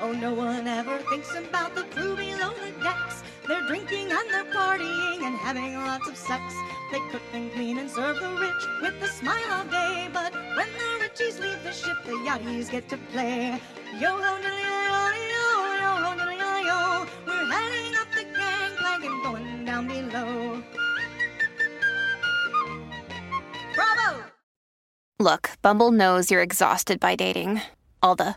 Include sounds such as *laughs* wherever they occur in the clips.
Oh, no one ever thinks about the crew below the decks. They're drinking and they're partying and having lots of sex. They cook and clean and serve the rich with a smile all day. But when the richies leave the ship, the yachties get to play. Yo ho diddly yo yo ho diddly yo. We're heading up the gangplank and going down below. Bravo! Look, Bumble knows you're exhausted by dating. All the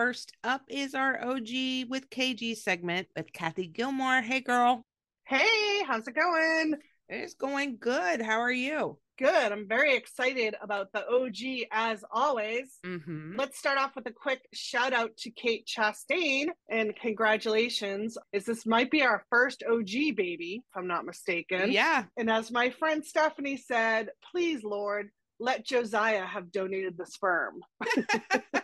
First up is our OG with KG segment with Kathy Gilmore. Hey, girl. Hey, how's it going? It's going good. How are you? Good. I'm very excited about the OG as always. Mm-hmm. Let's start off with a quick shout out to Kate Chastain and congratulations. Is this might be our first OG baby, if I'm not mistaken. Yeah. And as my friend Stephanie said, please, Lord, let Josiah have donated the sperm. *laughs*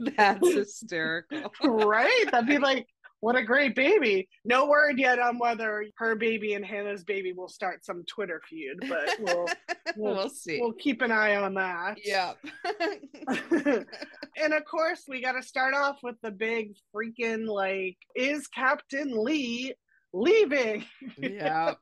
*laughs* That's hysterical. *laughs* right? That'd be like, what a great baby. No word yet on whether her baby and Hannah's baby will start some Twitter feud, but we'll *laughs* we'll, we'll, see. we'll keep an eye on that. yeah. and of course, we got to start off with the big freaking like, is Captain Lee leaving? yeah.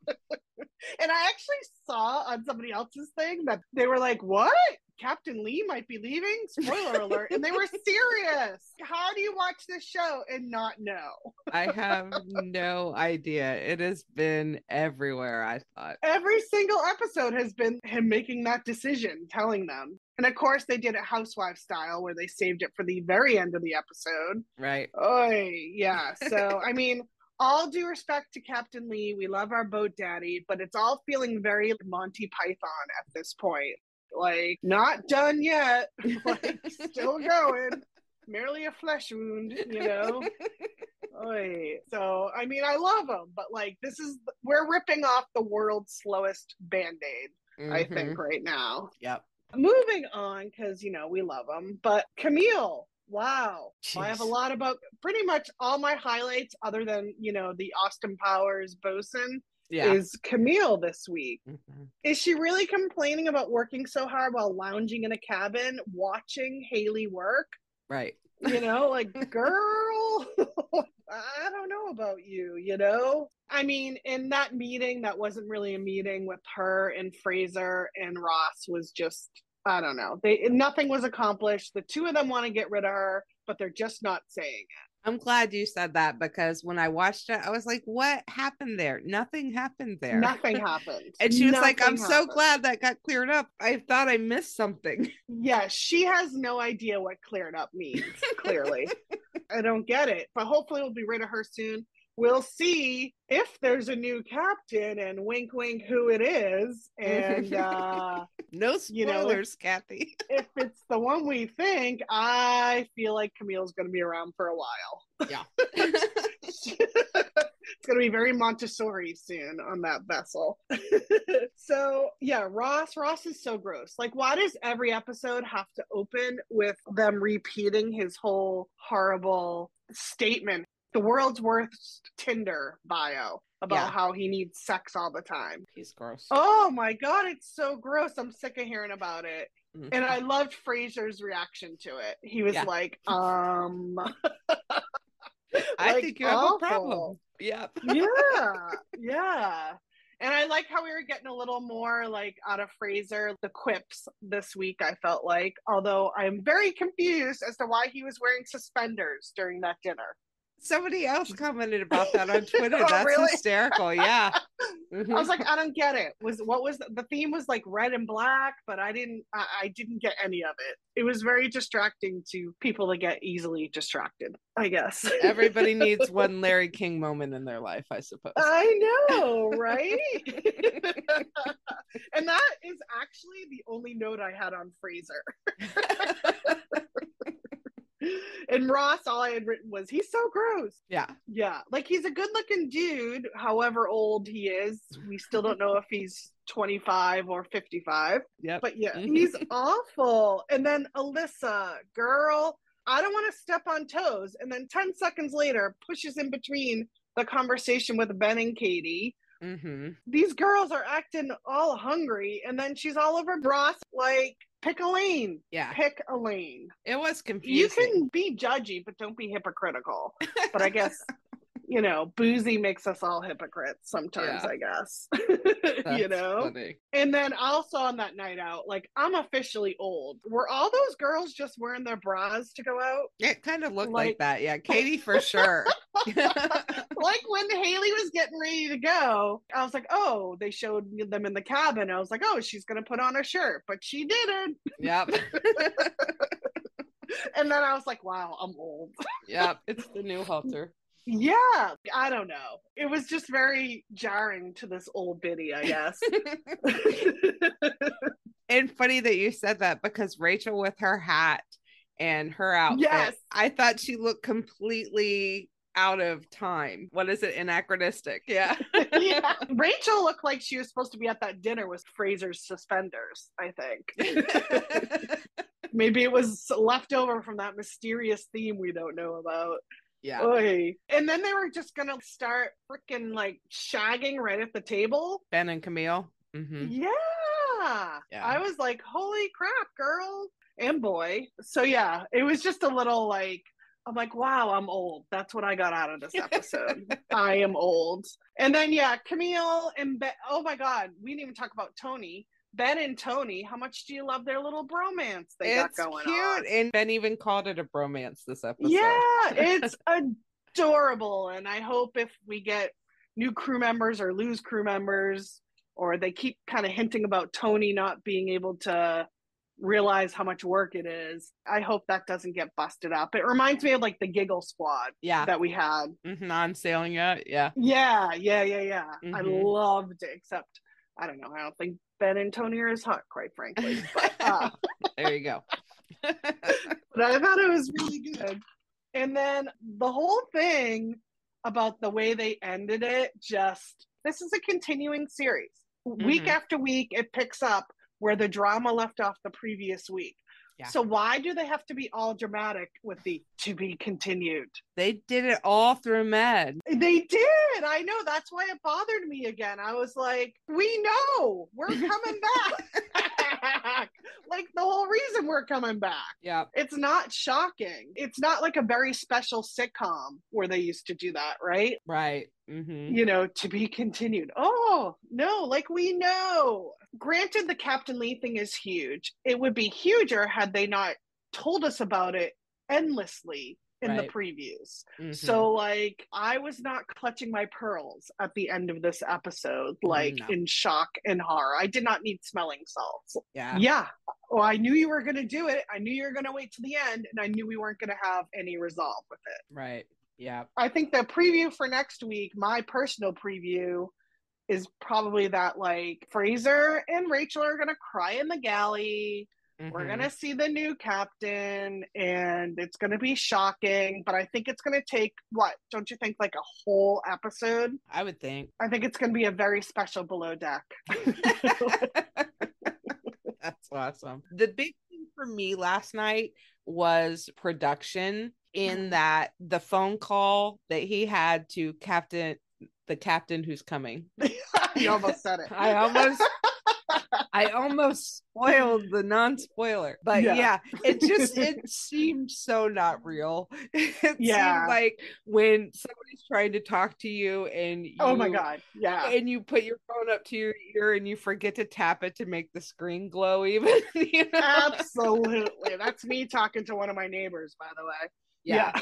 And I actually saw on somebody else's thing that they were like, what? Captain Lee might be leaving? *laughs* Spoiler alert. And they were serious. How do you watch this show and not know? I have no idea. It has been everywhere, I thought. Every single episode has been him making that decision, telling them. And of course, they did it housewife style where they saved it for the very end of the episode. Right. Oh, yeah. *laughs* So, I mean, all due respect to Captain Lee, we love our boat daddy, but it's all feeling very Monty Python at this point. Like, not done yet. *laughs* like, still going. Merely a flesh wound, you know? *laughs* Oy. So, I mean, I love him, but like, this is, we're ripping off the world's slowest band aid, I Mhm. think, right now. Yep. Moving on, because, you know, we love him, but Camille, wow. I have a lot about pretty much all my highlights, other than, you know, the Austin Powers bosun, Yeah. is Camille this week. Mhm. Is she really complaining about working so hard while lounging in a cabin watching Haley work? Right. You *laughs* know, like, girl, *laughs* I don't know about you, you know? I mean, in that meeting, that wasn't really a meeting with her and Fraser and Ross was just, I don't know. They nothing was accomplished. The two of them want to get rid of her, but they're just not saying it. I'm glad you said that because when I watched it, I was like, what happened there? Nothing happened there. Nothing *laughs* happened. And she was like, I'm Nothing so glad that got cleared up. I thought I missed something. *laughs* Yeah, she has no idea what cleared up means, clearly. *laughs* I don't get it. But hopefully we'll be rid of her soon. We'll see if there's a new captain and wink wink who it is. *laughs* And uh No You know, spoilers, Kathy. *laughs* if it's the one we think, I feel like Camille's gonna be around for a while. Yeah. *laughs* it's going to be very Montessori soon on that vessel. so, yeah, Ross, Ross is so gross. Like, why does every episode have to open with them repeating his whole horrible statement? The world's worst Tinder bio about Yeah. how he needs sex all the time. He's gross. Oh my God, it's so gross. I'm sick of hearing about it. Mhm. And I loved Fraser's reaction to it. He was Yeah. like, um, *laughs* I like, think you have a problem. Yep. *laughs* yeah, yeah. And I like how we were getting a little more like out of Fraser, the quips this week, I felt like. Although I'm very confused as to why he was wearing suspenders during that dinner. Somebody else *laughs* commented about that on Twitter. Oh, That's really? hysterical. Yeah. *laughs* I was like, mm-hmm. I don't get it. Was what was the, the theme was like red and black, but I didn't I, I didn't get any of it. It was very distracting to people that get easily distracted, I guess. Everybody *laughs* needs one Larry King moment in their life, I suppose. I know, right? and that is actually the only note I had on Fraser. *laughs* and Ross, all I had written was, he's so gross. Yeah. Yeah. Like he's a good looking dude, however old he is. We still don't know if he's 25 or 55. Yeah. But yeah, he's *laughs* awful. And then Alyssa, girl, I don't want to step on toes. And then 10 seconds later, pushes in between the conversation with Ben and Katie. mm-hmm. These girls are acting all hungry. And then she's all over Ross, like, pick a lane. Yeah. Pick a lane. It was confusing. You can be judgy, but don't be hypocritical. *laughs* But I guess, you know, boozy makes us all hypocrites sometimes, Yeah. I guess. *laughs* You know? funny. And then also on that night out, like I'm officially old. Were all those girls just wearing their bras to go out? It kind of looked like, Like- that. Yeah. *laughs* Katie for sure. *laughs* like when Haley was getting ready to go, I was like, oh, they showed them in the cabin. I was like, oh, she's gonna put on a shirt, but she didn't. yep. And then I was like, wow, I'm old. Yep. It's the new halter. Yeah, I don't know. It was just very jarring to this old biddy, I guess. *laughs* and funny that you said that because Rachel with her hat and her outfit, Yes. I thought she looked completely out of time. What is it? Anachronistic. Yeah. *laughs* yeah. Rachel looked like she was supposed to be at that dinner with Fraser's suspenders, I think. *laughs* Maybe it was left over from that mysterious theme we don't know about. Yeah. Oy. And then they were just gonna start freaking like shagging right at the table. Ben and Camille. hmm Yeah. Yeah. I was like, holy crap, girl and boy. So yeah, it was just a little like I'm like, wow, I'm old. That's what I got out of this *laughs* episode. I am old. And then yeah, Camille and ben, oh my god, we didn't even talk about Tony. Ben and Tony, how much do you love their little bromance they It's got going cute. on? And Ben even called it a bromance this episode. Yeah, *laughs* it's adorable. And I hope if we get new crew members or lose crew members, or they keep kind of hinting about Tony not being able to realize how much work it is, I hope that doesn't get busted up. It reminds me of like the Giggle Squad Yeah. that we had. Mhm, On sailing yet. Yeah. Yeah, yeah, yeah, yeah. I Mhm. loved it, except I don't know. I don't think Ben and Tony are as hot, quite frankly. But, uh, *laughs* there you go. *laughs* but I thought it was really good. And then the whole thing about the way they ended it just this is a continuing series. Week Mhm. after week, it picks up where the drama left off the previous week. Yeah. So why do they have to be all dramatic with the to be continued? they did it all through Med. They did. I know. That's why it bothered me again. I was like, we know we're coming back. *laughs* like the whole reason we're coming back. Yeah. It's not shocking. It's not like a very special sitcom where they used to do that, right? Right. hmm You know, to be continued. Oh, no, like we know. Granted, the Captain Lee thing is huge. It would be huger had they not told us about it endlessly in Right. the previews. Mm-hmm. So, like, I was not clutching my pearls at the end of this episode, like No. in shock and horror. I did not need smelling salts. yeah. Yeah. Well, I knew you were going to do it. I knew you were going to wait to the end, and I knew we weren't going to have any resolve with it. Right. Yeah. I think the preview for next week, my personal preview, is probably that like Fraser and Rachel are going to cry in the galley. We're Mhm. going to see the new captain, and it's going to be shocking. But I think it's going to take what? Don't you think like a whole episode? I would think. I think it's going to be a very special below deck. *laughs* *laughs* That's awesome. The big thing for me last night was production in that the phone call that he had to Captain the captain who's coming. *laughs* *laughs* you almost said it. I almost *laughs* I almost spoiled the non-spoiler. But Yeah. yeah, it just it *laughs* seemed so not real. It Yeah. seemed like when somebody's trying to talk to you and you Oh my god. Yeah. and you put your phone up to your ear and you forget to tap it to make the screen glow even you know? Absolutely. That's me talking to one of my neighbors, by the way. yeah.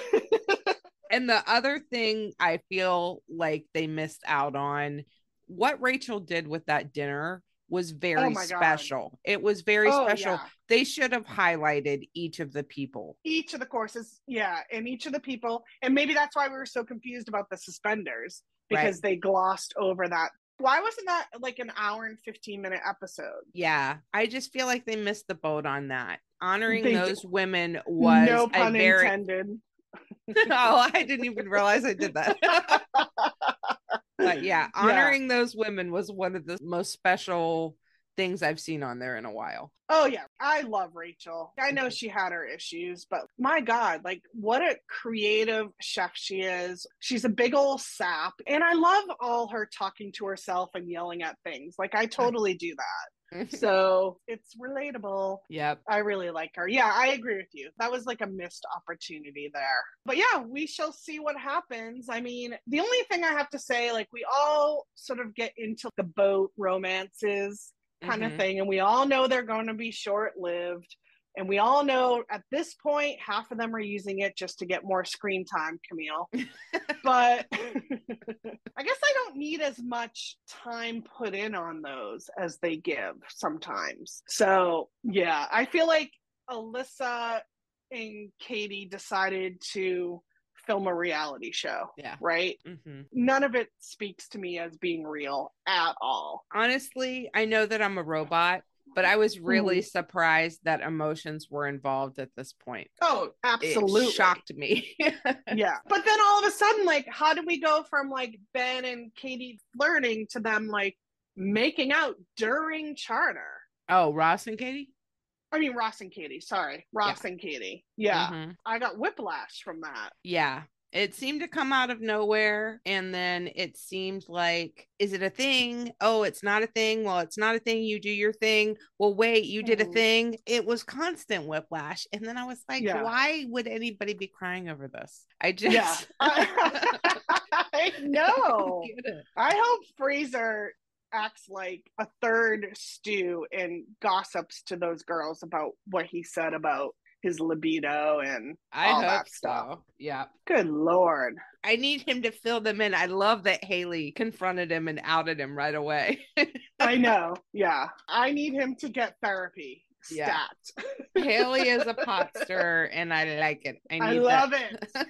and the other thing i feel like they missed out on what rachel did with that dinner was oh very Oh my God. special it was very Oh, special yeah. they should have highlighted each of the people Each of the courses, yeah, and each of the people, and maybe that's why we were so confused about the suspenders because they glossed over that. Why wasn't that like an hour and 15 minute episode? yeah i just feel like they missed the boat on that honoring They those women was no a pun very intended. *laughs* oh i didn't even realize i did that *laughs* *laughs* but *laughs* yeah honoring those women was one of the most special things i've seen on there in a while Oh yeah, I love Rachel. I know mm-hmm. she had her issues, but my god, like what a creative chef she is. She's a big old sap, and I love all her talking to herself and yelling at things. Like I totally do that. *laughs* So, it's relatable. yep I really like her. Yeah, I agree with you. That was like a missed opportunity there. But yeah, we shall see what happens. I mean, the only thing I have to say, like, we all sort of get into the boat romances kind Mhm. of thing, and we all know they're going to be short lived. And we all know at this point, half of them are using it just to get more screen time, Camille. *laughs* but *laughs* I guess I don't need as much time put in on those as they give sometimes. So, yeah, I feel like Alyssa and Katie decided to film a reality show, yeah right? hmm None of it speaks to me as being real at all. honestly i know that i'm a robot but i was really Mm-hmm. surprised that emotions were involved at this point Oh, absolutely. it shocked me *laughs* yeah. But then all of a sudden, like, how do we go from like Ben and Katie flirting to them like making out during charter? oh ross and katie I mean, Ross and Katie. Sorry, Ross and Katie. Yeah, Mhm. I got whiplash from that. Yeah. It seemed to come out of nowhere. And then it seemed like, is it a thing? Oh, it's not a thing. Well, it's not a thing. You do your thing. Well, wait, you did a Mhm. thing. It was constant whiplash. And then I was like, Yeah. why would anybody be crying over this? I just. *laughs* Yeah, *laughs* I know. Get. I hope Fraser acts like a third stew and gossips to those girls about what he said about his libido and I all hope that stuff. so. Yeah. Good lord. I need him to fill them in. I love that Haley confronted him and outed him right away. *laughs* I know. Yeah. I need him to get therapy. Yeah. Stat. Haley is a pot *laughs* stirrer, and I like it. I, I love that. *laughs*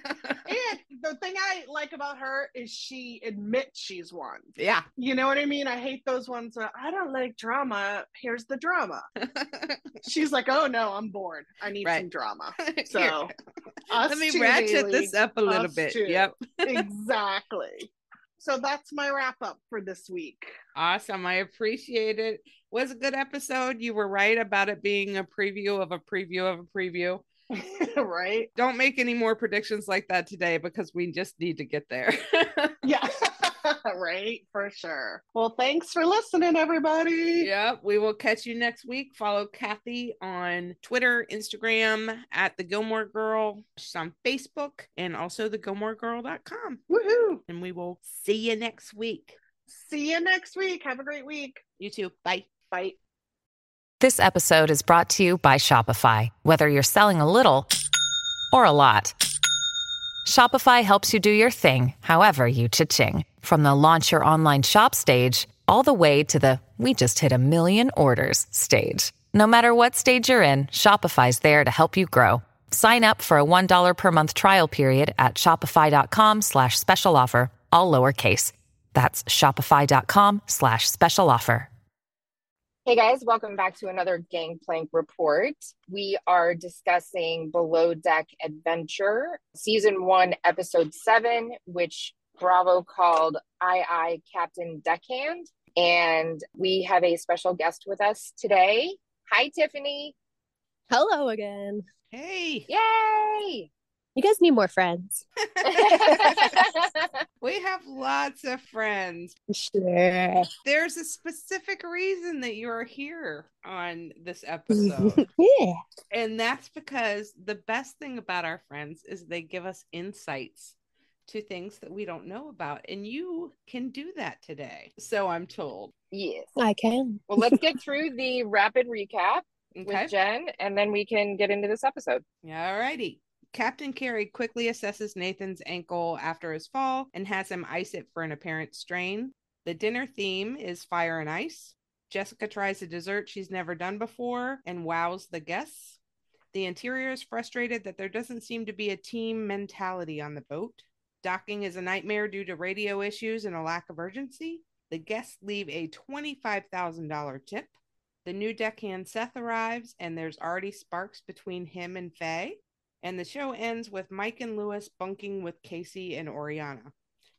And the thing I like about her is she admits she's one. yeah. You know what I mean? I hate those ones that I don't like drama. Here's the drama. *laughs* She's like, oh no, I'm bored. I need Right. some drama. So us let me ratchet Haley. this up a little bit. too. Yep. exactly. So that's my wrap up for this week. Awesome. I appreciate it. Was a good episode. You were right about it being a preview of a preview of a preview. *laughs* right? Don't make any more predictions like that today because we just need to get there. *laughs* Yeah. *laughs* *laughs* right, for sure. Well, thanks for listening, everybody. Yep. We will catch you next week. Follow Kathy on Twitter, Instagram at the Gilmore Girl. She's on Facebook and also the GilmoreGirl.com. Woohoo. And we will see you next week. See you next week. Have a great week. You too. Bye. Bye. This episode is brought to you by Shopify. Whether you're selling a little or a lot, Shopify helps you do your thing, however you cha-ching. From the launch your online shop stage, all the way to the we just hit a million orders stage. No matter what stage you're in, Shopify's there to help you grow. Sign up for a $1 per month trial period at shopify.com slash special offer, all lowercase. That's shopify.com slash special offer. Hey guys, welcome back to another Gangplank report. We are discussing Below Deck Adventure, season one, episode seven, which Bravo called I I Captain Deckhand. And we have a special guest with us today. Hi, Tiffany. Hello again. Hey. Yay! You guys need more friends. *laughs* We have lots of friends. Sure. There's a specific reason that you're here on this episode. *laughs* yeah. and that's because the best thing about our friends is they give us insights to things that we don't know about. And you can do that today. So I'm told. yes. I can. Well, let's get *laughs* through the rapid recap Okay. with Jen, and then we can get into this episode. All righty. Captain Kerry quickly assesses Nathan's ankle after his fall and has him ice it for an apparent strain. The dinner theme is fire and ice. Jessica tries a dessert she's never done before and wows the guests. The interior is frustrated that there doesn't seem to be a team mentality on the boat. Docking is a nightmare due to radio issues and a lack of urgency. The guests leave a $25,000 tip. The new deckhand Seth arrives, and there's already sparks between him and Faye. And the show ends with Mike and Lewis bunking with Casey and Oriana.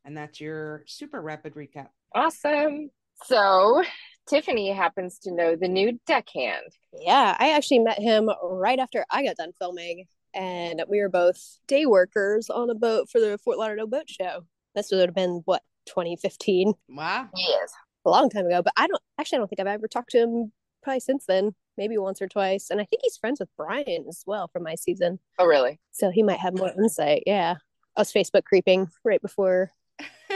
And that's your super rapid recap. Awesome. So Tiffany happens to know the new deckhand. Yeah, I actually met him right after I got done filming, and we were both day workers on a boat for the Fort Lauderdale Boat Show. This would have been what 2015, Wow. Yes. a long time ago. But I don't actually, I don't think I've ever talked to him probably since then. Maybe once or twice, and I think he's friends with Brian as well from my season, Oh, really? so he might have more insight. Yeah, I was Facebook creeping right before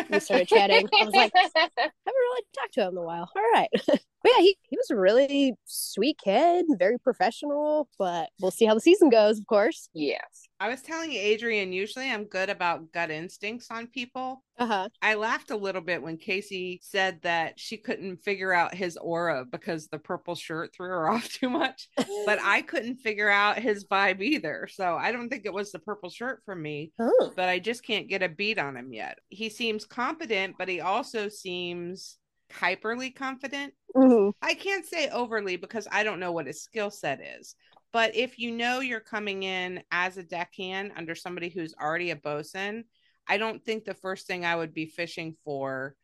we started chatting. I was like, *laughs* haven't really talked to him in a while. All right. *laughs* but yeah, he, he was a really sweet kid, very professional, but we'll see how the season goes, of course. yes. I was telling Adrian, usually I'm good about gut instincts on people. Uh-huh. I laughed a little bit when Casey said that she couldn't figure out his aura because the purple shirt threw her *laughs* off too much. But *laughs* I couldn't figure out his vibe either. So I don't think it was the purple shirt for me, Oh. but I just can't get a beat on him yet. He seems competent, but he also seems hyperly confident. Mhm. I can't say overly because I don't know what his skill set is. But if you know you're coming in as a deckhand under somebody who's already a bosun, I don't think the first thing I would be fishing for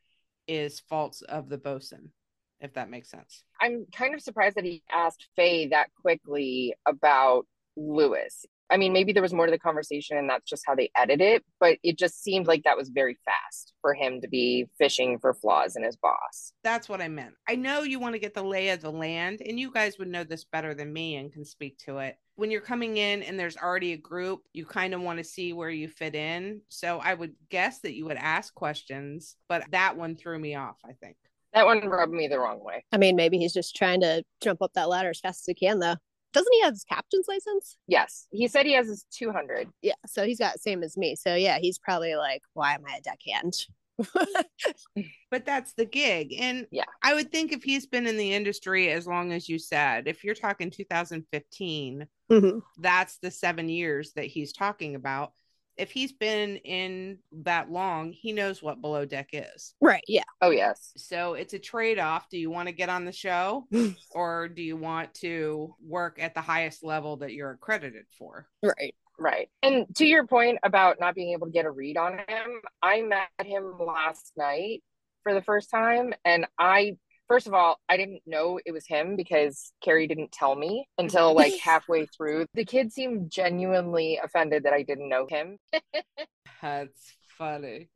is faults of the bosun, if that makes sense. I'm kind of surprised that he asked Faye that quickly about Lewis. I mean, maybe there was more to the conversation and that's just how they edit it, but it just seemed like that was very fast for him to be fishing for flaws in his boss. That's what I meant. I know you want to get the lay of the land, and you guys would know this better than me and can speak to it. When you're coming in and there's already a group, you kind of want to see where you fit in. So I would guess that you would ask questions, but that one threw me off, I think. That one rubbed me the wrong way. I mean, maybe he's just trying to jump up that ladder as fast as he can, though. Doesn't he have his captain's license? Yes, he said he has his 200. Yeah, so he's got same as me. So yeah, he's probably like, "Why am I a deckhand?" *laughs* but that's the gig. And Yeah. I would think if he's been in the industry as long as you said, if you're talking 2015, Mhm. that's the seven years that he's talking about. If he's been in that long, he knows what below deck is. Right. Yeah. Oh, yes. So it's a trade off. Do you want to get on the show *sighs* or do you want to work at the highest level that you're accredited for? Right. Right. And to your point about not being able to get a read on him, I met him last night for the first time. And I, first of all, I didn't know it was him because Kerry didn't tell me until *laughs* like halfway through. The kid seemed genuinely offended that I didn't know him. *laughs* That's funny.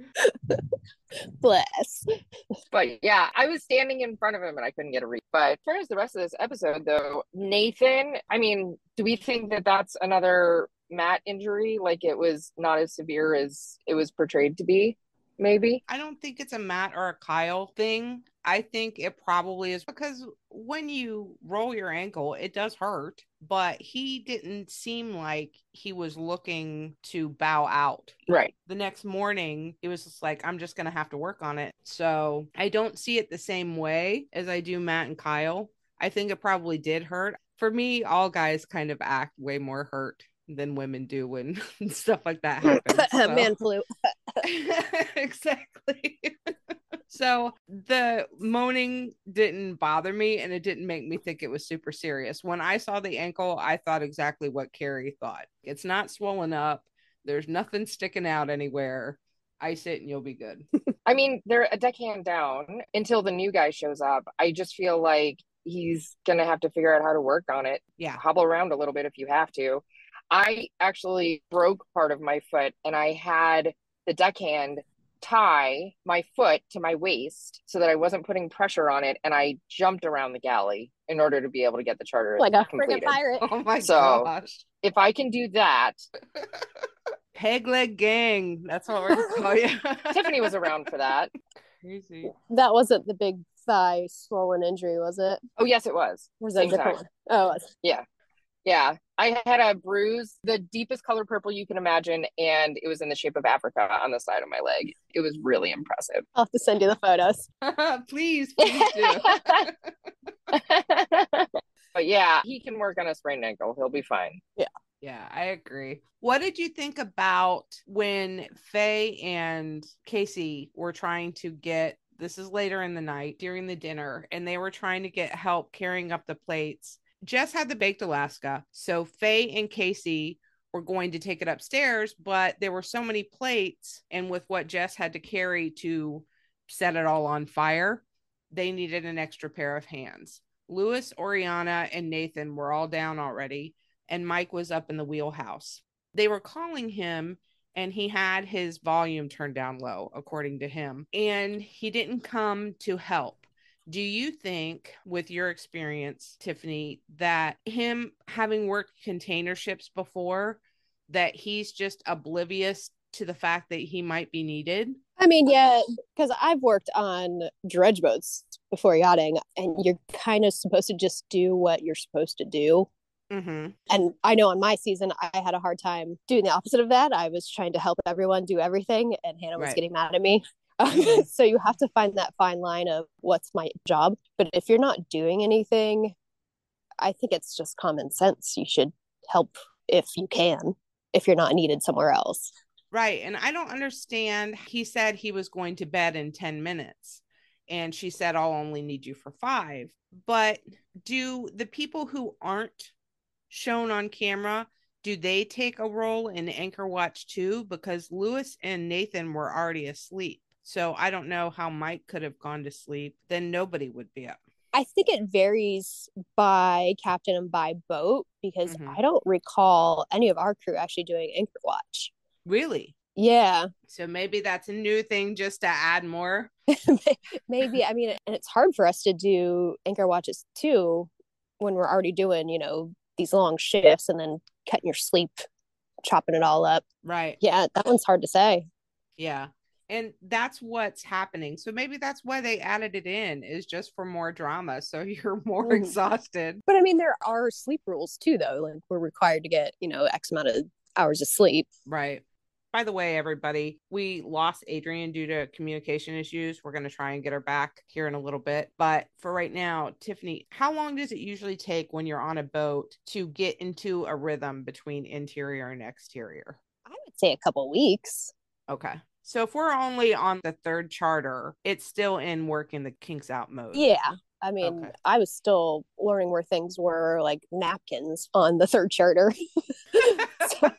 *laughs* Bless. But yeah, I was standing in front of him and I couldn't get a read. But as far as the rest of this episode, though, Nathan, I mean, do we think that that's another Matt injury? Like it was not as severe as it was portrayed to be, maybe? I don't think it's a Matt or a Kyle thing. I think it probably is because when you roll your ankle, it does hurt, but he didn't seem like he was looking to bow out. Right. The next morning, it was just like, I'm just going to have to work on it. So I don't see it the same way as I do Matt and Kyle. I think it probably did hurt. For me, all guys kind of act way more hurt than women do when *laughs* stuff like that *laughs* happens. *laughs* so- Man flu. exactly. So the moaning didn't bother me and it didn't make me think it was super serious. When I saw the ankle, I thought exactly what Kerry thought. It's not swollen up, there's nothing sticking out anywhere. Ice it and you'll be good. *laughs* I mean, they're a deckhand down until the new guy shows up. I just feel like he's going to have to figure out how to work on it. Yeah. Hobble around a little bit if you have to. I actually broke part of my foot and I had the deckhand tie my foot to my waist so that I wasn't putting pressure on it. And I jumped around the galley in order to be able to get the charter Like a friggin' pirate. Oh my So- gosh. If I can do that, *laughs* Peg leg gang. That's what we're gonna *laughs* call you. Tiffany was around for that. Crazy. That wasn't the big thigh swollen injury, was it? Oh, yes, it was. Was that a different time. one? Oh, it was. Yeah, I had a bruise, the deepest color purple you can imagine, and it was in the shape of Africa on the side of my leg. It was really impressive. I'll have to send you the photos. *laughs* please, please do. *laughs* but yeah, he can work on a sprained ankle. He'll be fine. Yeah, Yeah, I agree. What did you think about when Faye and Casey were trying to get This is later in the night during the dinner, and they were trying to get help carrying up the plates. Jess had the baked Alaska. So Faye and Casey were going to take it upstairs, but there were so many plates, and with what Jess had to carry to set it all on fire, they needed an extra pair of hands. Lewis, Oriana, and Nathan were all down already, and Mike was up in the wheelhouse. They were calling him and he had his volume turned down low, according to him, and he didn't come to help. Do you think, with your experience, Tiffany, that him having worked container ships before, that he's just oblivious to the fact that he might be needed? I mean, yeah, because I've worked on dredge boats before yachting, and you're kind of supposed to just do what you're supposed to do. Mm-hmm. And I know on my season, I had a hard time doing the opposite of that. I was trying to help everyone do everything, and Hannah was Right. getting mad at me. Mhm. *laughs* so you have to find that fine line of what's my job. But if you're not doing anything, I think it's just common sense. You should help if you can, if you're not needed somewhere else. Right. And I don't understand. He said he was going to bed in 10 minutes. And she said, I'll only need you for five. But do the people who aren't shown on camera, do they take a role in Anchor Watch too? Because Lewis and Nathan were already asleep. So I don't know how Mike could have gone to sleep. Then nobody would be up. I think it varies by captain and by boat because Mhm. I don't recall any of our crew actually doing anchor watch. Really? Yeah, So maybe that's a new thing just to add more. *laughs* maybe. I mean, and it's hard for us to do anchor watches too when we're already doing, you know, these long shifts and then cutting your sleep, chopping it all up. Right. Yeah, that one's hard to say. Yeah. And that's what's happening. So maybe that's why they added it in is just for more drama. So *laughs* you're more Mhm. exhausted. But I mean, there are sleep rules too, though. Like we're required to get, you know, X amount of hours of sleep. Right. By the way, everybody, we lost Adrian due to communication issues. We're going to try and get her back here in a little bit. But for right now, Tiffany, how long does it usually take when you're on a boat to get into a rhythm between interior and exterior? I would say a couple weeks. Okay. So if we're only on the third charter, it's still in working the kinks out mode. Yeah. I mean, Okay. I was still learning where things were like napkins on the third charter. *laughs* So-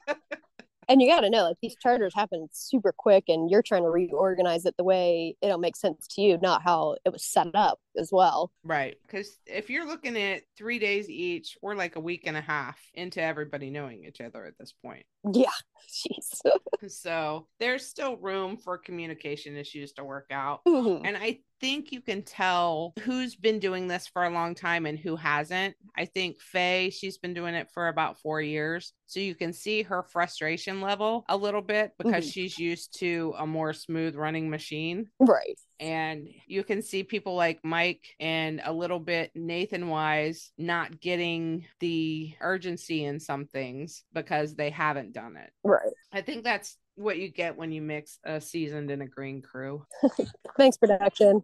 and you got to know, like, these charters happen super quick, and you're trying to reorganize it the way it'll make sense to you, not how it was set up as well. Right. Because if you're looking at three days each, we're like a week and a half into everybody knowing each other at this point. Yeah. *laughs* Jeez. *laughs* So there's still room for communication issues to work out. Mhm. And I think you can tell who's been doing this for a long time and who hasn't. I think Faye, she's been doing it for about four years. So you can see her frustration level a little bit because Mhm. she's used to a more smooth running machine. right. And you can see people like Mike and a little bit Nathan Wise not getting the urgency in some things because they haven't done it. Right. I think that's what you get when you mix a seasoned and a green crew. *laughs* Thanks, production.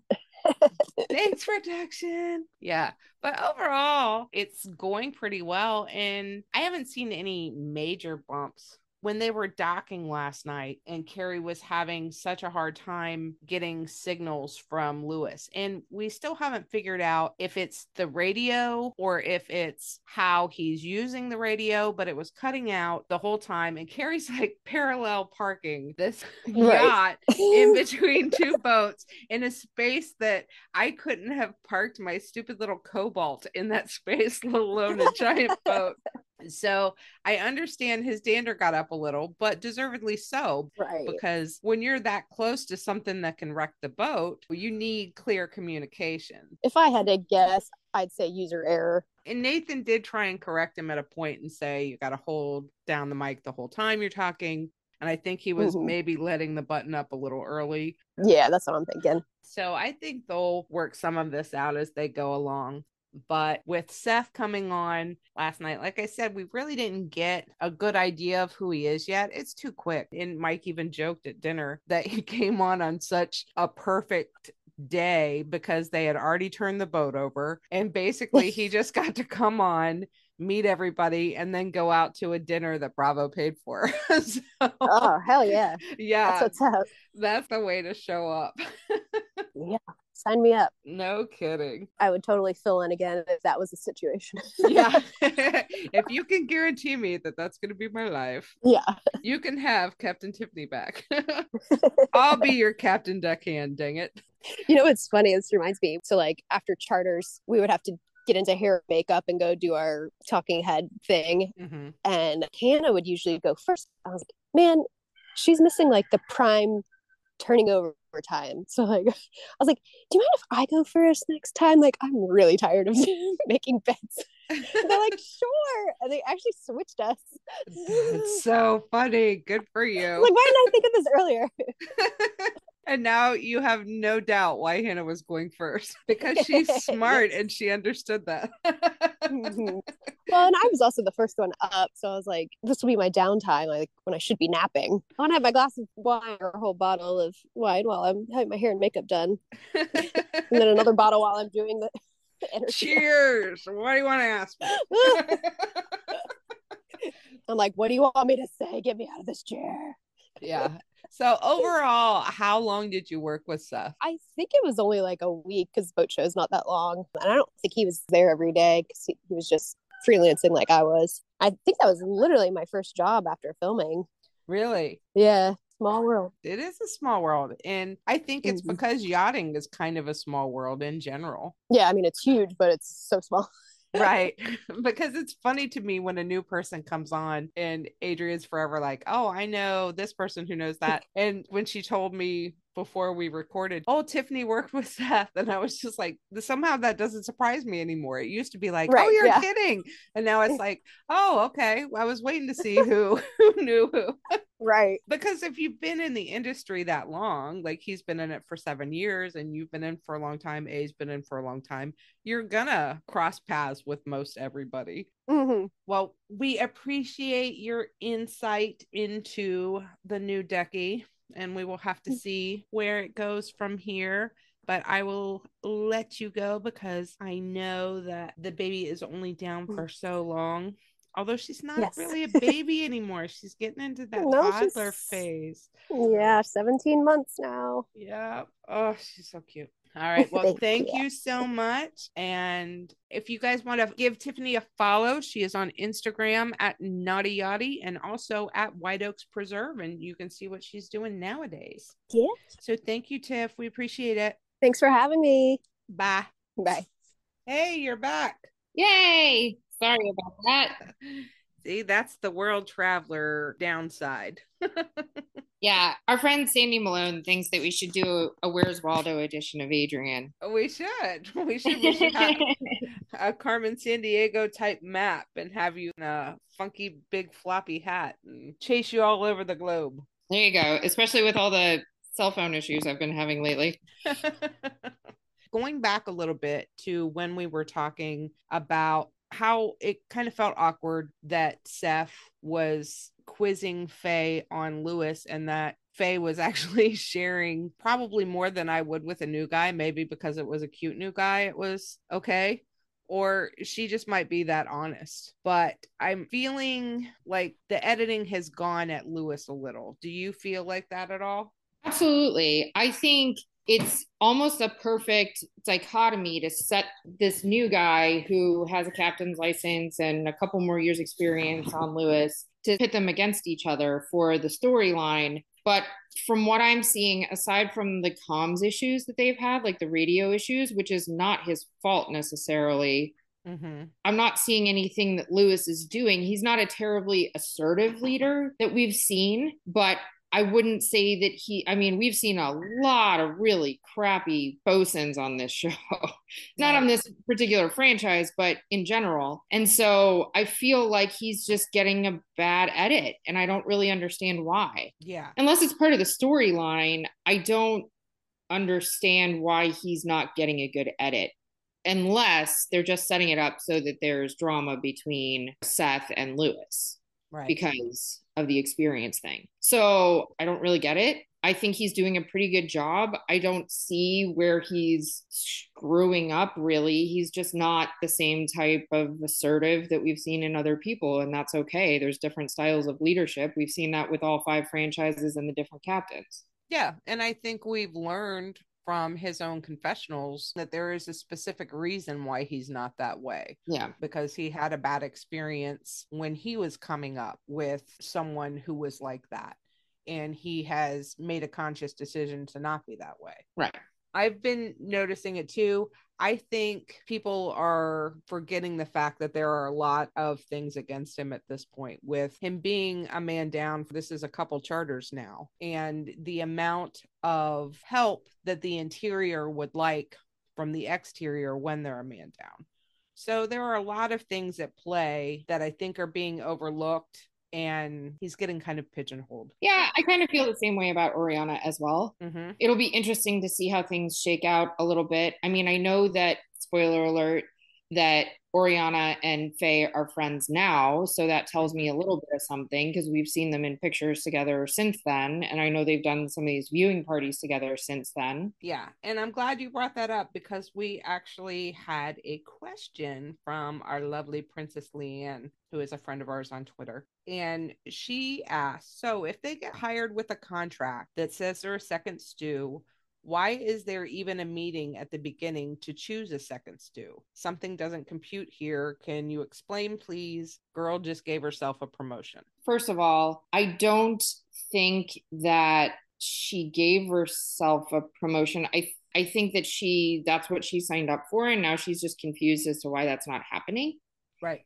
*laughs* Thanks, production. Yeah. But overall, it's going pretty well. And I haven't seen any major bumps. When they were docking last night, and Kerry was having such a hard time getting signals from Lewis, and we still haven't figured out if it's the radio or if it's how he's using the radio, but it was cutting out the whole time. And Kerry's *laughs* like parallel parking this *laughs* Right. yacht in *laughs* between two boats in a space that I couldn't have parked my stupid little cobalt in that space, let alone a giant boat. So I understand his dander got up a little, but deservedly so, Right. because when you're that close to something that can wreck the boat, you need clear communication. If I had to guess, I'd say user error. And Nathan did try and correct him at a point and say, you got to hold down the mic the whole time you're talking. And I think he was Mhm. maybe letting the button up a little early. Yeah, that's what I'm thinking. So I think they'll work some of this out as they go along. But with Seth coming on last night, like I said, we really didn't get a good idea of who he is yet. It's too quick. And Mike even joked at dinner that *laughs* he came on on such a perfect day because they had already turned the boat over. And basically, he *laughs* just got to come on, meet everybody, and then go out to a dinner that Bravo paid for. *laughs* so, Oh, hell yeah. yeah, That's what's up. that's the way to show up. Yeah, sign me up. No kidding. I would totally fill in again if that was the situation. Yeah. *laughs* *laughs* if you can guarantee me that that's going to be my life, yeah. you can have Captain Tiffany back. *laughs* I'll be your Captain Deckhand, dang it. You know what's funny? This reminds me. So, like, after charters, we would have to get into hair and makeup and go do our talking head thing. Mhm. And Hannah would usually go first. I was like, man, she's missing like the prime turning over time. So like *laughs* I was like, do you mind if I go first next time? Like I'm really tired of *laughs* making beds. And they're like, *laughs* sure. And they actually switched us. It's so funny. Good for you. like, why didn't I think of this earlier? And now you have no doubt why Hannah was going first *laughs* because she's *laughs* smart and she understood that. Mhm. *laughs* Well, and I was also the first one up, so I was like, "This will be my downtime, like when I should be napping. I want to have my glass of wine or a whole bottle of wine while I'm having my hair and makeup done, and then another bottle while I'm doing the. Cheers. What do you want to ask me? I'm like, "What do you want me to say? Get me out of this chair." yeah. So overall, how long did you work with Seth? I think it was only like a week because boat show is not that long, and I don't think he was there every day because he, he was just freelancing like I was. I think that was literally my first job after filming. Really? Yeah, small world. It is a small world. And I think it's Mhm. because yachting is kind of a small world in general. Yeah, I mean it's huge, but it's so small. Right. *laughs* Because it's funny to me when a new person comes on and adrian's forever like oh i know this person who knows that. And when she told me before we recorded oh tiffany worked with *laughs* seth and i was just like somehow that doesn't surprise me anymore it used to be like oh you're yeah. kidding and now it's *laughs* like oh okay i was waiting to see who *laughs* who knew who Right. because if you've been in the industry that long, like he's been in it for seven years and you've been in for a long time, A's been in for a long time, you're gonna cross paths with most everybody. hmm Well, we appreciate your insight into the new decky, and we will have to mm. see where it goes from here. But I will let you go because I know that the baby is only down mm. for so long. Although she's not Yes. really a baby anymore, she's getting into that No, toddler phase. Yeah, 17 months now. Yeah. Oh, she's so cute. All right. *laughs* Well, Thank thank you. you so much. And if you guys want to give Tiffany a follow, she is on Instagram at Naughty Yachty and also at White Oaks Preserve, and you can see what she's doing nowadays. Yeah. So thank you, Tiff. We appreciate it. Thanks for having me. Bye. Bye. Hey, you're back. Yay! Sorry about that. *laughs* See, that's the world traveler downside. *laughs* Yeah, our friend Sandy Malone thinks that we should do a Where's Waldo edition of Adrian. we should. *laughs* We should. We should have *laughs* a Carmen Sandiego type map and have you in a funky big floppy hat and chase you all over the globe. There you go. Especially with all the cell phone issues I've been having lately. Going back a little bit to when we were talking about how it kind of felt awkward that Seth was quizzing Faye on Lewis and that Faye was *laughs* actually sharing probably more than I would with a new guy, maybe because it was a cute new guy, it was okay. Or she just might be that honest. But I'm feeling like the editing has gone at Lewis a little. Do you feel like that at all? Absolutely. I think it's almost a perfect dichotomy to set this new guy who has a captain's license and a couple more years experience on Lewis to pit them against each other for the storyline. But from what I'm seeing, aside from the comms issues that they've had, like the radio issues, which is not his fault necessarily, Mm-hmm. I'm not seeing anything that Lewis is doing. He's not a terribly assertive leader that we've seen, but I wouldn't say that he, I mean, we've seen a lot of really crappy bosuns on this *laughs* show, not on this particular franchise, but in general. And so I feel like he's just getting a bad edit, and I don't really understand why. Yeah. Unless it's part of the storyline, I don't understand why he's not getting a good edit unless they're just setting it up so that there's drama between Seth and Lewis Right. because of the experience thing. So I don't really get it. I think he's doing a pretty good job. I don't see where he's screwing up really. He's just not the same type of assertive that we've seen in other people, and that's okay. There's different styles of leadership. We've seen that with all five franchises and the different captains. Yeah, and I think we've learned from his own confessionals that there is a specific reason why he's not that way. Yeah. Because he had a bad experience when he was coming up with someone who was like that. And he has made a conscious decision to not be that way. Right. I've been noticing it too. I think people are forgetting the fact that there are a lot of things against him at this point, with him being a man down. This is a couple charters now, and the amount of help that the interior would like from the exterior when they're a man down. So there are a lot of things at play that I think are being overlooked and he's getting kind of pigeonholed. Yeah, I kind of feel the same way about Oriana as well. Mm-hmm. It'll be interesting to see how things shake out a little bit. I mean, I know that, spoiler alert, that Oriana and Faye are friends now. So that tells me a little bit of something because we've seen them in pictures together since then. And I know they've done some of these viewing parties together since then. Yeah. And I'm glad you brought that up because we actually had a question from our lovely Princess Leanne, who is a friend of ours on Twitter. And she asked So if they get hired with a contract that says they're a second stew, why is there even a meeting at the beginning to choose a second stew? Something doesn't compute here. Can you explain, please? Girl just gave herself a promotion. First of all, I don't think that she gave herself a promotion. I I think that she that's what she signed up for and now she's just confused as to why that's not happening. Right.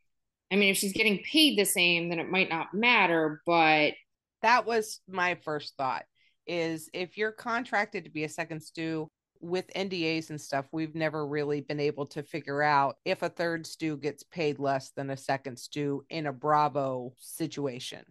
I mean, if she's getting paid the same, then it might not matter, but that was my first thought is if you're contracted to be a second stew with NDAs and stuff, we've never really been able to figure out if a third stew gets paid less than a second stew in a Bravo situation.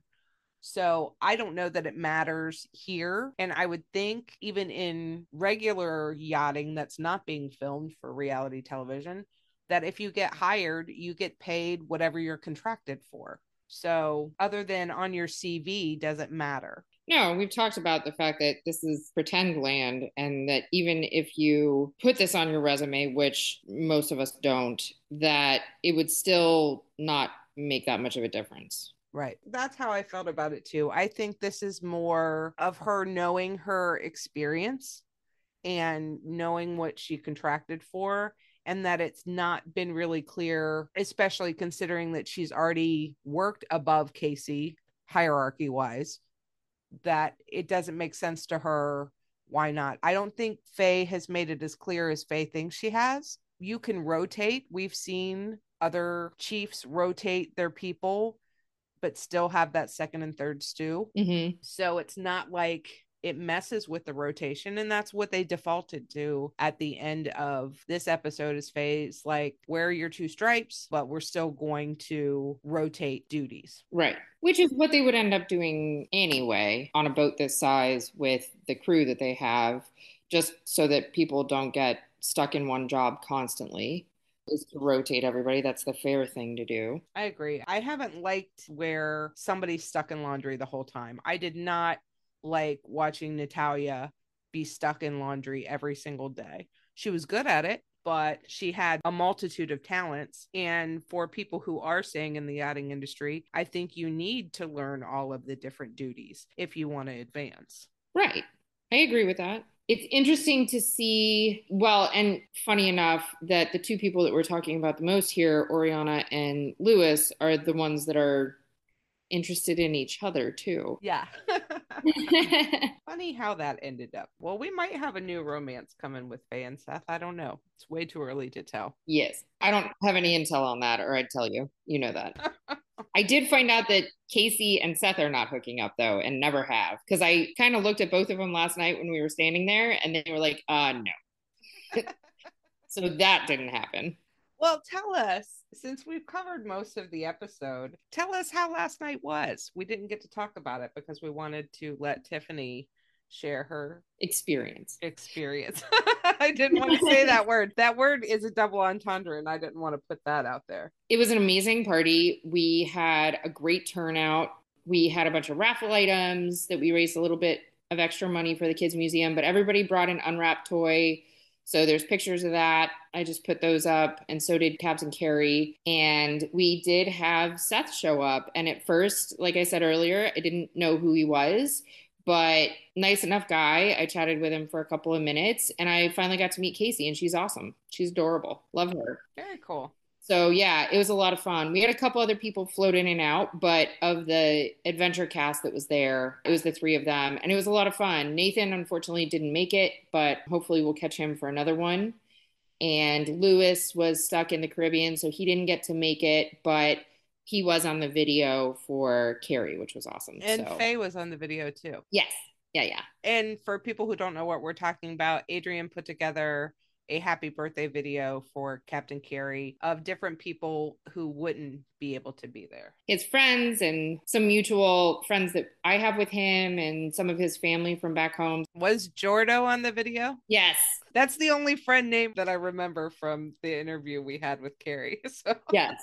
So I don't know that it matters here. And I would think even in regular yachting that's not being filmed for reality television, that if you get hired, you get paid whatever you're contracted for. So other than on your CV doesn't matter. No, we've talked about the fact that this is pretend land, and that even if you put this on your resume, which most of us don't, that it would still not make that much of a difference. Right. That's how I felt about it too. I think this is more of her knowing her experience and knowing what she contracted for and that it's not been really clear, especially considering that she's already worked above Casey hierarchy wise that it doesn't make sense to her. Why not? I don't think Faye has made it as clear as Faye thinks she has. You can rotate. We've seen other chiefs rotate their people, but still have that second and third stew. Mm-hmm. So it's not like it messes with the rotation and that's what they defaulted to at the end of this episode is Faye's like wear your two stripes but we're still going to rotate duties right which is what they would end up doing anyway on a boat this size with the crew that they have just so that people don't get stuck in one job constantly is to rotate everybody. That's the fair thing to do. I agree. I haven't liked where somebody's stuck in laundry the whole time. I did not like watching Natalia be stuck in laundry every single day. She was good at it, but she had a multitude of talents. And for people who are staying in the yachting industry, I think you need to learn all of the different duties if you want to advance. Right. I agree with that. It's interesting to see, well, and funny enough that the two people that we're talking about the most here, Oriana and Lewis, are the ones that are interested in each other too. Yeah. *laughs* *laughs* Funny how that ended up. Well, we might have a new romance coming with Faye and Seth. I don't know. It's way too early to tell. Yes. I don't have any intel on that, or I'd tell you. You know that. *laughs* I did find out that Casey and Seth are not hooking up though, and never have. Because I kind of looked at both of them last night when we were standing there, and they were like, uh, no. so that didn't happen. Well, tell us, since we've covered most of the episode, tell us how last night was. We didn't get to talk about it because we wanted to let Tiffany share her experience. Experience. *laughs* I didn't want to say *laughs* that word. That word is a double entendre, and I didn't want to put that out there. It was an amazing party. We had a great turnout. We had a bunch of raffle items that we raised a little bit of extra money for the kids museum, but everybody brought an unwrapped toy so there's pictures of that. I just put those up, and so did Captain Kerry. And we did have Seth show up. And at first, like I said earlier, I didn't know who he was, but nice enough guy. I chatted with him for a couple of minutes and I finally got to meet Casey and she's awesome. She's adorable. Love her. Very cool. So yeah, it was a lot of fun. We had a couple other people float in and out, but of the adventure cast that was there, it was the three of them and it was a lot of fun. Nathan unfortunately didn't make it, but hopefully we'll catch him for another one. And Lewis was stuck in the Caribbean, so he didn't get to make it, but he was on the video for Kerry, which was awesome. And so. Faye was on the video too. Yes. Yeah, yeah. And for people who don't know what we're talking about, Adrian put together a happy birthday video for Captain Kerry of different people who wouldn't be able to be there. His friends and some mutual friends that I have with him and some of his family from back home. Was Jordo on the video? Yes. That's the only friend name that I remember from the interview we had with Kerry. *laughs* So Yes.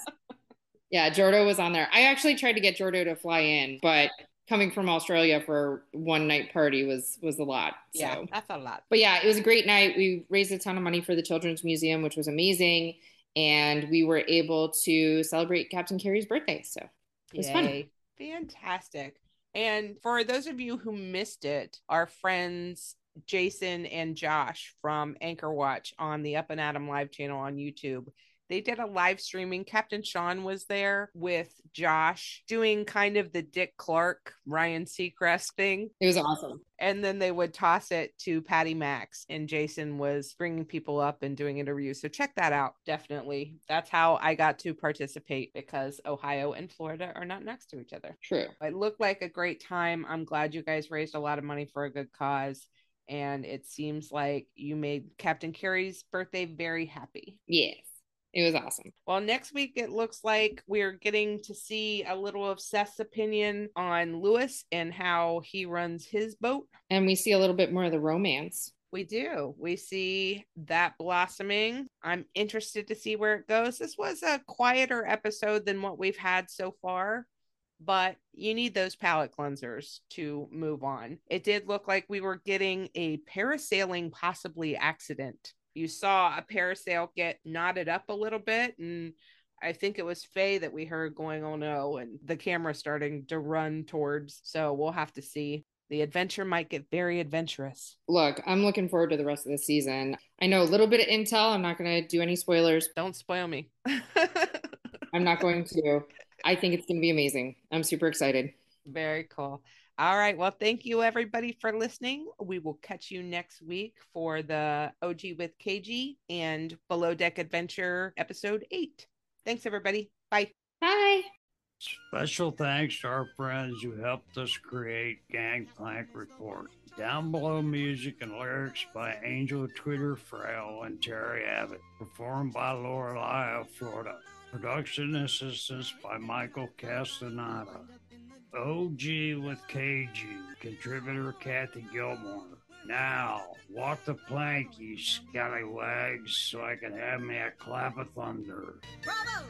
Yeah, Jordo was on there. I actually tried to get Jordo to fly in, but coming from Australia for one night party was was a lot. So. yeah, that's a lot. But yeah, it was a great night. We raised a ton of money for the Children's Museum, which was amazing, and we were able to celebrate Captain Kerry's birthday. So it was fun. Fantastic. And for those of you who missed it, our friends Jason and Josh from Anchor Watch on the Up and Adam live channel on YouTube. They did a live streaming. Captain Sean was there with Josh doing kind of the Dick Clark, Ryan Seacrest thing. It was awesome. And then they would toss it to Patty Max, and Jason was bringing people up and doing interviews. So check that out. Definitely. That's how I got to participate because Ohio and Florida are not next to each other. True. It looked like a great time. I'm glad you guys raised a lot of money for a good cause. And it seems like you made Captain Kerry's birthday very happy. Yes. It was awesome. Well, next week it looks like we're getting to see a little of Seth's opinion on Lewis and how he runs his boat. And we see a little bit more of the romance. We do. We see that blossoming. I'm interested to see where it goes. This was a quieter episode than what we've had so far, but you need those palate cleansers to move on. It did look like we were getting a parasailing possibly accident. You saw a parasail get knotted up a little bit and I think it was Faye that we heard going, on oh no, and the camera starting to run towards. So we'll have to see. The adventure might get very adventurous. Look, I'm looking forward to the rest of the season. I know a little bit of intel. I'm not going to do any spoilers. Don't spoil me. *laughs* I'm not going to. I think it's going to be amazing. I'm super excited. Very cool. All right. Well, thank you everybody for listening. We will catch you next week for the OG with KG and Below Deck Adventure episode eight. Thanks, everybody. Bye. Bye. Special thanks to our friends who helped us create Gangplank Report. Down below music and lyrics by Angel Twitter Frail and Terry Abbott. Performed by Lorelei of Florida. Production assistance by Michael Castaneda. OG with KG. Contributor Kathy Gilmore. Now, walk the plank, you scallywags, so I can have me a clap of thunder. Bravo!